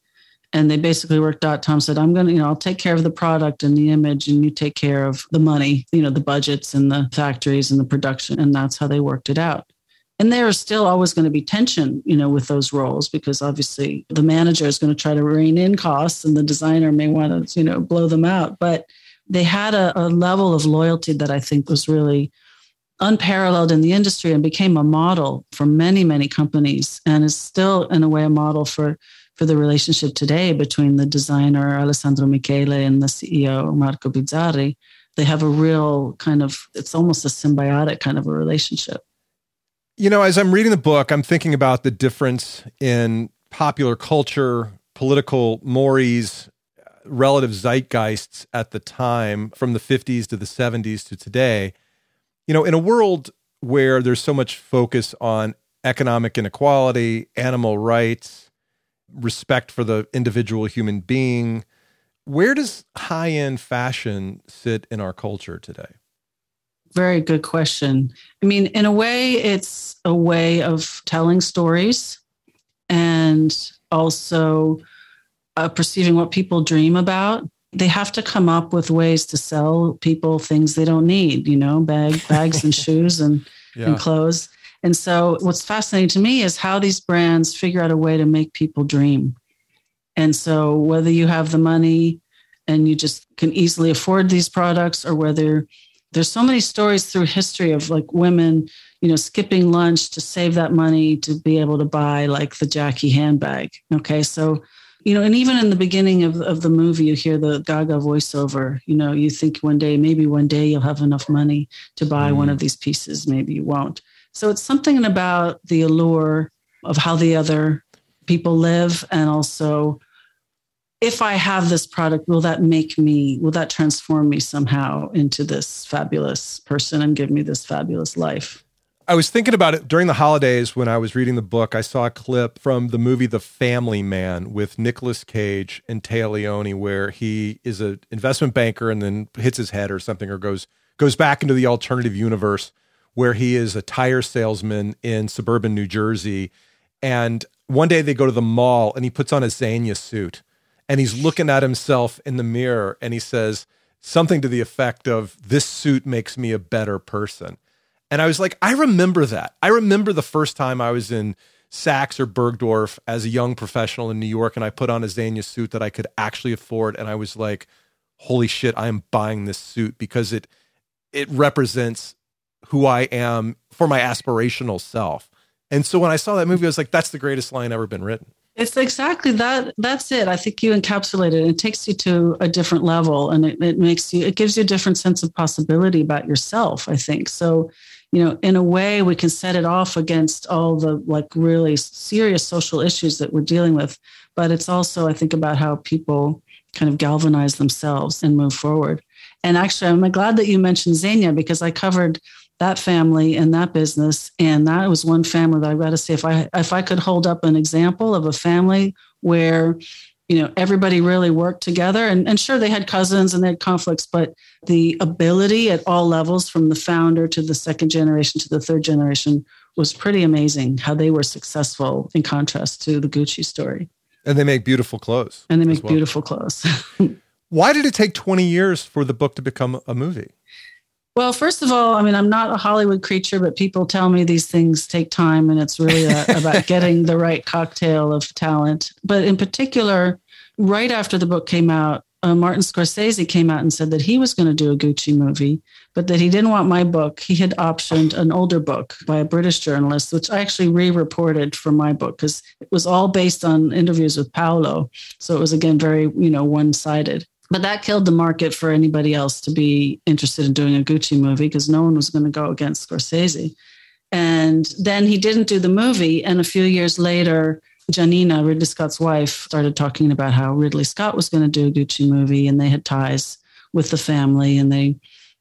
And they basically worked out. Tom said, I'm going to, you know, I'll take care of the product and the image, and you take care of the money, you know, the budgets and the factories and the production. And that's how they worked it out. And there is still always going to be tension, you know, with those roles because obviously the manager is going to try to rein in costs and the designer may want to, you know, blow them out. But they had a, a level of loyalty that I think was really unparalleled in the industry and became a model for many, many companies and is still in a way a model for for the relationship today between the designer Alessandro Michele and the CEO Marco Bizzarri. They have a real kind of it's almost a symbiotic kind of a relationship. You know, as I'm reading the book, I'm thinking about the difference in popular culture, political mores, relative zeitgeists at the time from the 50s to the 70s to today. You know, in a world where there's so much focus on economic inequality, animal rights, respect for the individual human being, where does high end fashion sit in our culture today? very good question. I mean, in a way, it's a way of telling stories and also uh, perceiving what people dream about. They have to come up with ways to sell people things they don't need, you know, bag, bags and shoes and, yeah. and clothes. And so, what's fascinating to me is how these brands figure out a way to make people dream. And so, whether you have the money and you just can easily afford these products, or whether there's so many stories through history of like women you know skipping lunch to save that money to be able to buy like the jackie handbag okay so you know and even in the beginning of, of the movie you hear the gaga voiceover you know you think one day maybe one day you'll have enough money to buy mm. one of these pieces maybe you won't so it's something about the allure of how the other people live and also if I have this product, will that make me, will that transform me somehow into this fabulous person and give me this fabulous life? I was thinking about it during the holidays when I was reading the book. I saw a clip from the movie The Family Man with Nicolas Cage and Téa Leoni, where he is an investment banker and then hits his head or something, or goes goes back into the alternative universe where he is a tire salesman in suburban New Jersey. And one day they go to the mall and he puts on a Zegna suit and he's looking at himself in the mirror and he says something to the effect of this suit makes me a better person and i was like i remember that i remember the first time i was in saks or bergdorf as a young professional in new york and i put on a Zegna suit that i could actually afford and i was like holy shit i am buying this suit because it it represents who i am for my aspirational self and so when i saw that movie i was like that's the greatest line ever been written it's exactly that. That's it. I think you encapsulate it. It takes you to a different level and it, it makes you, it gives you a different sense of possibility about yourself, I think. So, you know, in a way, we can set it off against all the like really serious social issues that we're dealing with. But it's also, I think, about how people kind of galvanize themselves and move forward. And actually, I'm glad that you mentioned Zegna because I covered that family and that business. And that was one family that I've got to say, if I if I could hold up an example of a family where you know everybody really worked together and, and sure they had cousins and they had conflicts but the ability at all levels from the founder to the second generation to the third generation was pretty amazing how they were successful in contrast to the gucci story and they make beautiful clothes and they make well. beautiful clothes why did it take 20 years for the book to become a movie well, first of all, I mean, I'm not a Hollywood creature, but people tell me these things take time and it's really a, about getting the right cocktail of talent. But in particular, right after the book came out, uh, Martin Scorsese came out and said that he was going to do a Gucci movie, but that he didn't want my book. He had optioned an older book by a British journalist, which I actually re reported for my book because it was all based on interviews with Paolo. So it was, again, very, you know, one sided. But that killed the market for anybody else to be interested in doing a Gucci movie because no one was going to go against Scorsese. And then he didn't do the movie. And a few years later, Giannina, Ridley Scott's wife, started talking about how Ridley Scott was going to do a Gucci movie and they had ties with the family and they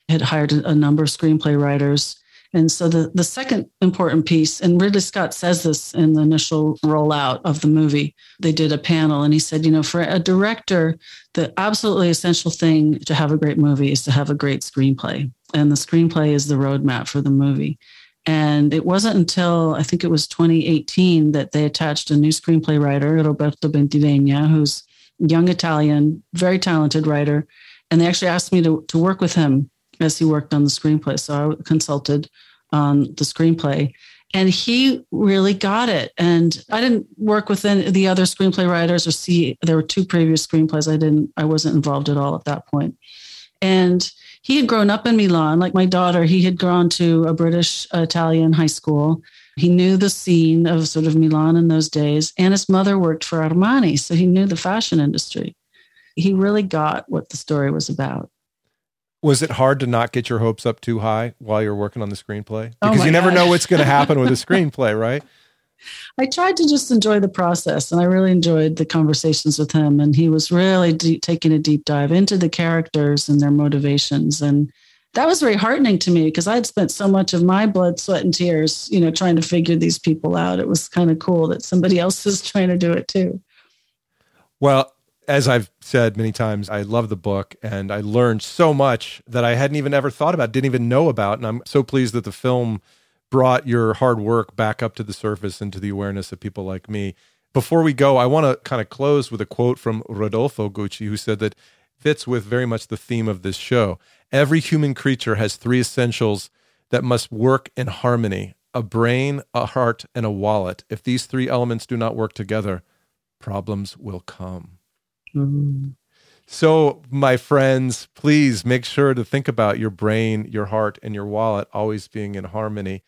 had hired a number of screenplay writers. And so the, the second important piece, and Ridley Scott says this in the initial rollout of the movie, they did a panel and he said, you know, for a director, the absolutely essential thing to have a great movie is to have a great screenplay. And the screenplay is the roadmap for the movie. And it wasn't until I think it was 2018 that they attached a new screenplay writer, Roberto Bentivegna, who's young Italian, very talented writer. And they actually asked me to, to work with him as he worked on the screenplay. So I consulted on the screenplay. And he really got it. And I didn't work with any, the other screenplay writers or see, there were two previous screenplays. I didn't, I wasn't involved at all at that point. And he had grown up in Milan, like my daughter. He had gone to a British Italian high school. He knew the scene of sort of Milan in those days, and his mother worked for Armani, so he knew the fashion industry. He really got what the story was about. Was it hard to not get your hopes up too high while you're working on the screenplay? Oh because oh you never God. know what's going to happen with a screenplay, right? I tried to just enjoy the process, and I really enjoyed the conversations with him. And he was really deep, taking a deep dive into the characters and their motivations, and that was very heartening to me because I had spent so much of my blood, sweat, and tears, you know, trying to figure these people out. It was kind of cool that somebody else was trying to do it too. Well, as I've said many times, I love the book and I learned so much that I hadn't even ever thought about, didn't even know about. And I'm so pleased that the film brought your hard work back up to the surface and to the awareness of people like me. Before we go, I want to kind of close with a quote from Rodolfo Gucci, who said that fits with very much the theme of this show. Every human creature has three essentials that must work in harmony a brain, a heart, and a wallet. If these three elements do not work together, problems will come. Mm-hmm. So, my friends, please make sure to think about your brain, your heart, and your wallet always being in harmony.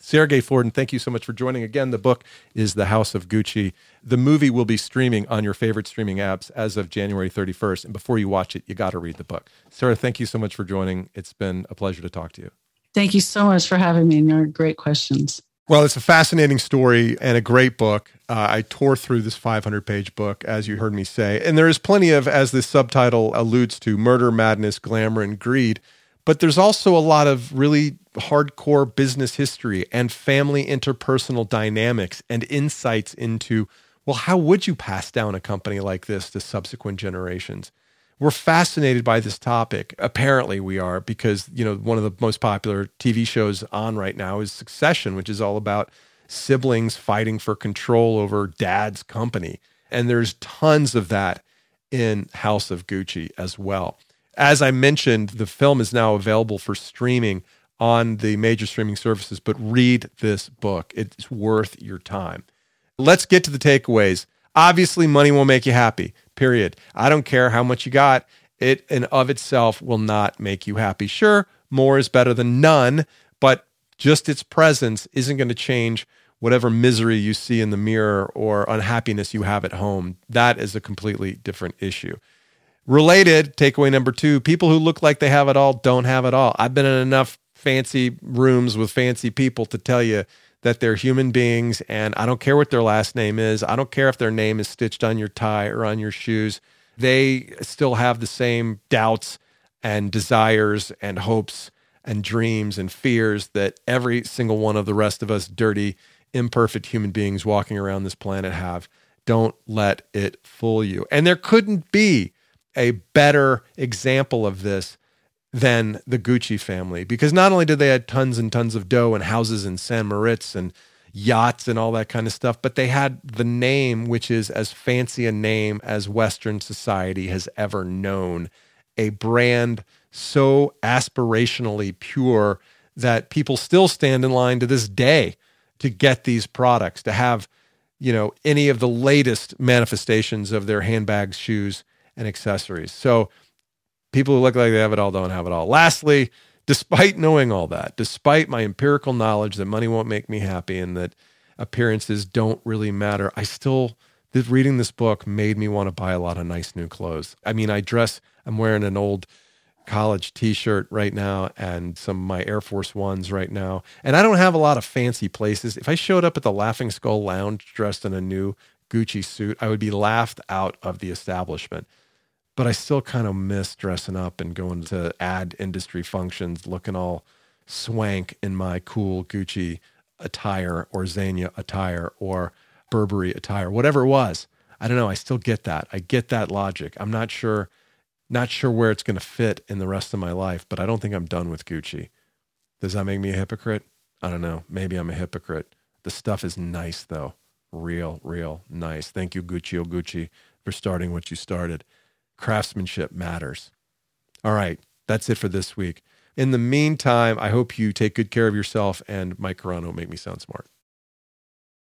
Sara Gay Forden, thank you so much for joining. Again, the book is The House of Gucci. The movie will be streaming on your favorite streaming apps as of January 31st. And before you watch it, you got to read the book. Sara, thank you so much for joining. It's been a pleasure to talk to you. Thank you so much for having me and your great questions. Well, it's a fascinating story and a great book. Uh, I tore through this 500 page book, as you heard me say. And there is plenty of, as this subtitle alludes to, murder, madness, glamour, and greed. But there's also a lot of really hardcore business history and family interpersonal dynamics and insights into, well, how would you pass down a company like this to subsequent generations? We're fascinated by this topic. Apparently, we are because, you know, one of the most popular TV shows on right now is Succession, which is all about siblings fighting for control over dad's company. And there's tons of that in House of Gucci as well. As I mentioned, the film is now available for streaming on the major streaming services, but read this book. It's worth your time. Let's get to the takeaways. Obviously, money won't make you happy, period. I don't care how much you got, it and of itself will not make you happy. Sure, more is better than none, but just its presence isn't going to change whatever misery you see in the mirror or unhappiness you have at home. That is a completely different issue. Related, takeaway number two people who look like they have it all don't have it all. I've been in enough fancy rooms with fancy people to tell you that they're human beings and I don't care what their last name is. I don't care if their name is stitched on your tie or on your shoes. They still have the same doubts and desires and hopes and dreams and fears that every single one of the rest of us dirty, imperfect human beings walking around this planet have. Don't let it fool you. And there couldn't be a better example of this than the Gucci family. Because not only did they have tons and tons of dough and houses in San Moritz and yachts and all that kind of stuff, but they had the name, which is as fancy a name as Western society has ever known, a brand so aspirationally pure that people still stand in line to this day to get these products, to have, you know, any of the latest manifestations of their handbags, shoes, and accessories. So people who look like they have it all don't have it all. Lastly, despite knowing all that, despite my empirical knowledge that money won't make me happy and that appearances don't really matter, I still reading this book made me want to buy a lot of nice new clothes. I mean, I dress, I'm wearing an old college t-shirt right now and some of my Air Force Ones right now. And I don't have a lot of fancy places. If I showed up at the Laughing Skull Lounge dressed in a new Gucci suit, I would be laughed out of the establishment but I still kind of miss dressing up and going to ad industry functions, looking all swank in my cool Gucci attire or Zegna attire or Burberry attire, whatever it was. I don't know. I still get that. I get that logic. I'm not sure, not sure where it's going to fit in the rest of my life, but I don't think I'm done with Gucci. Does that make me a hypocrite? I don't know. Maybe I'm a hypocrite. The stuff is nice though. Real, real nice. Thank you, Guccio Gucci, for starting what you started craftsmanship matters. All right, that's it for this week. In the meantime, I hope you take good care of yourself and Mike Carano make me sound smart.